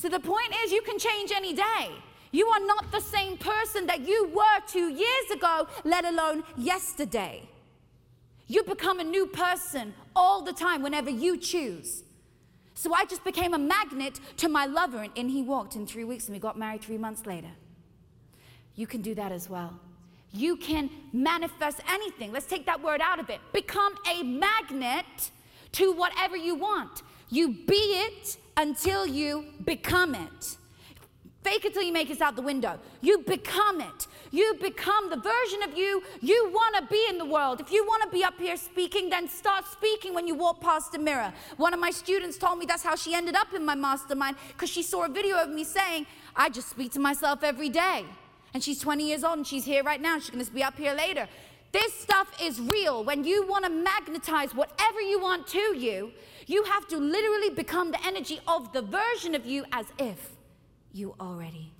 So the point is, you can change any day. You are not the same person that you were two years ago, let alone yesterday. You become a new person all the time whenever you choose. So I just became a magnet to my lover, and in he walked in three weeks, and we got married three months later. You can do that as well. You can manifest anything. Let's take that word out of it. Become a magnet to whatever you want. You be it until you become it. Fake it till you make it out the window. You become it. You become the version of you you want to be in the world. If you want to be up here speaking, then start speaking when you walk past the mirror. One of my students told me that's how she ended up in my mastermind because she saw a video of me saying, I just speak to myself every day. And she's 20 years old and she's here right now. She's going to be up here later. This stuff is real. When you want to magnetize whatever you want to you, you have to literally become the energy of the version of you as if you already